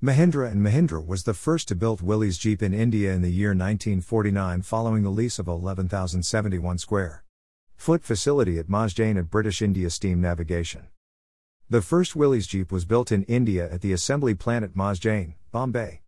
Mahindra and Mahindra was the first to build Willys Jeep in India in the year 1949 following the lease of 11,071 square foot facility at Majdain at British India Steam Navigation. The first Willys Jeep was built in India at the assembly plant at Majdain, Bombay.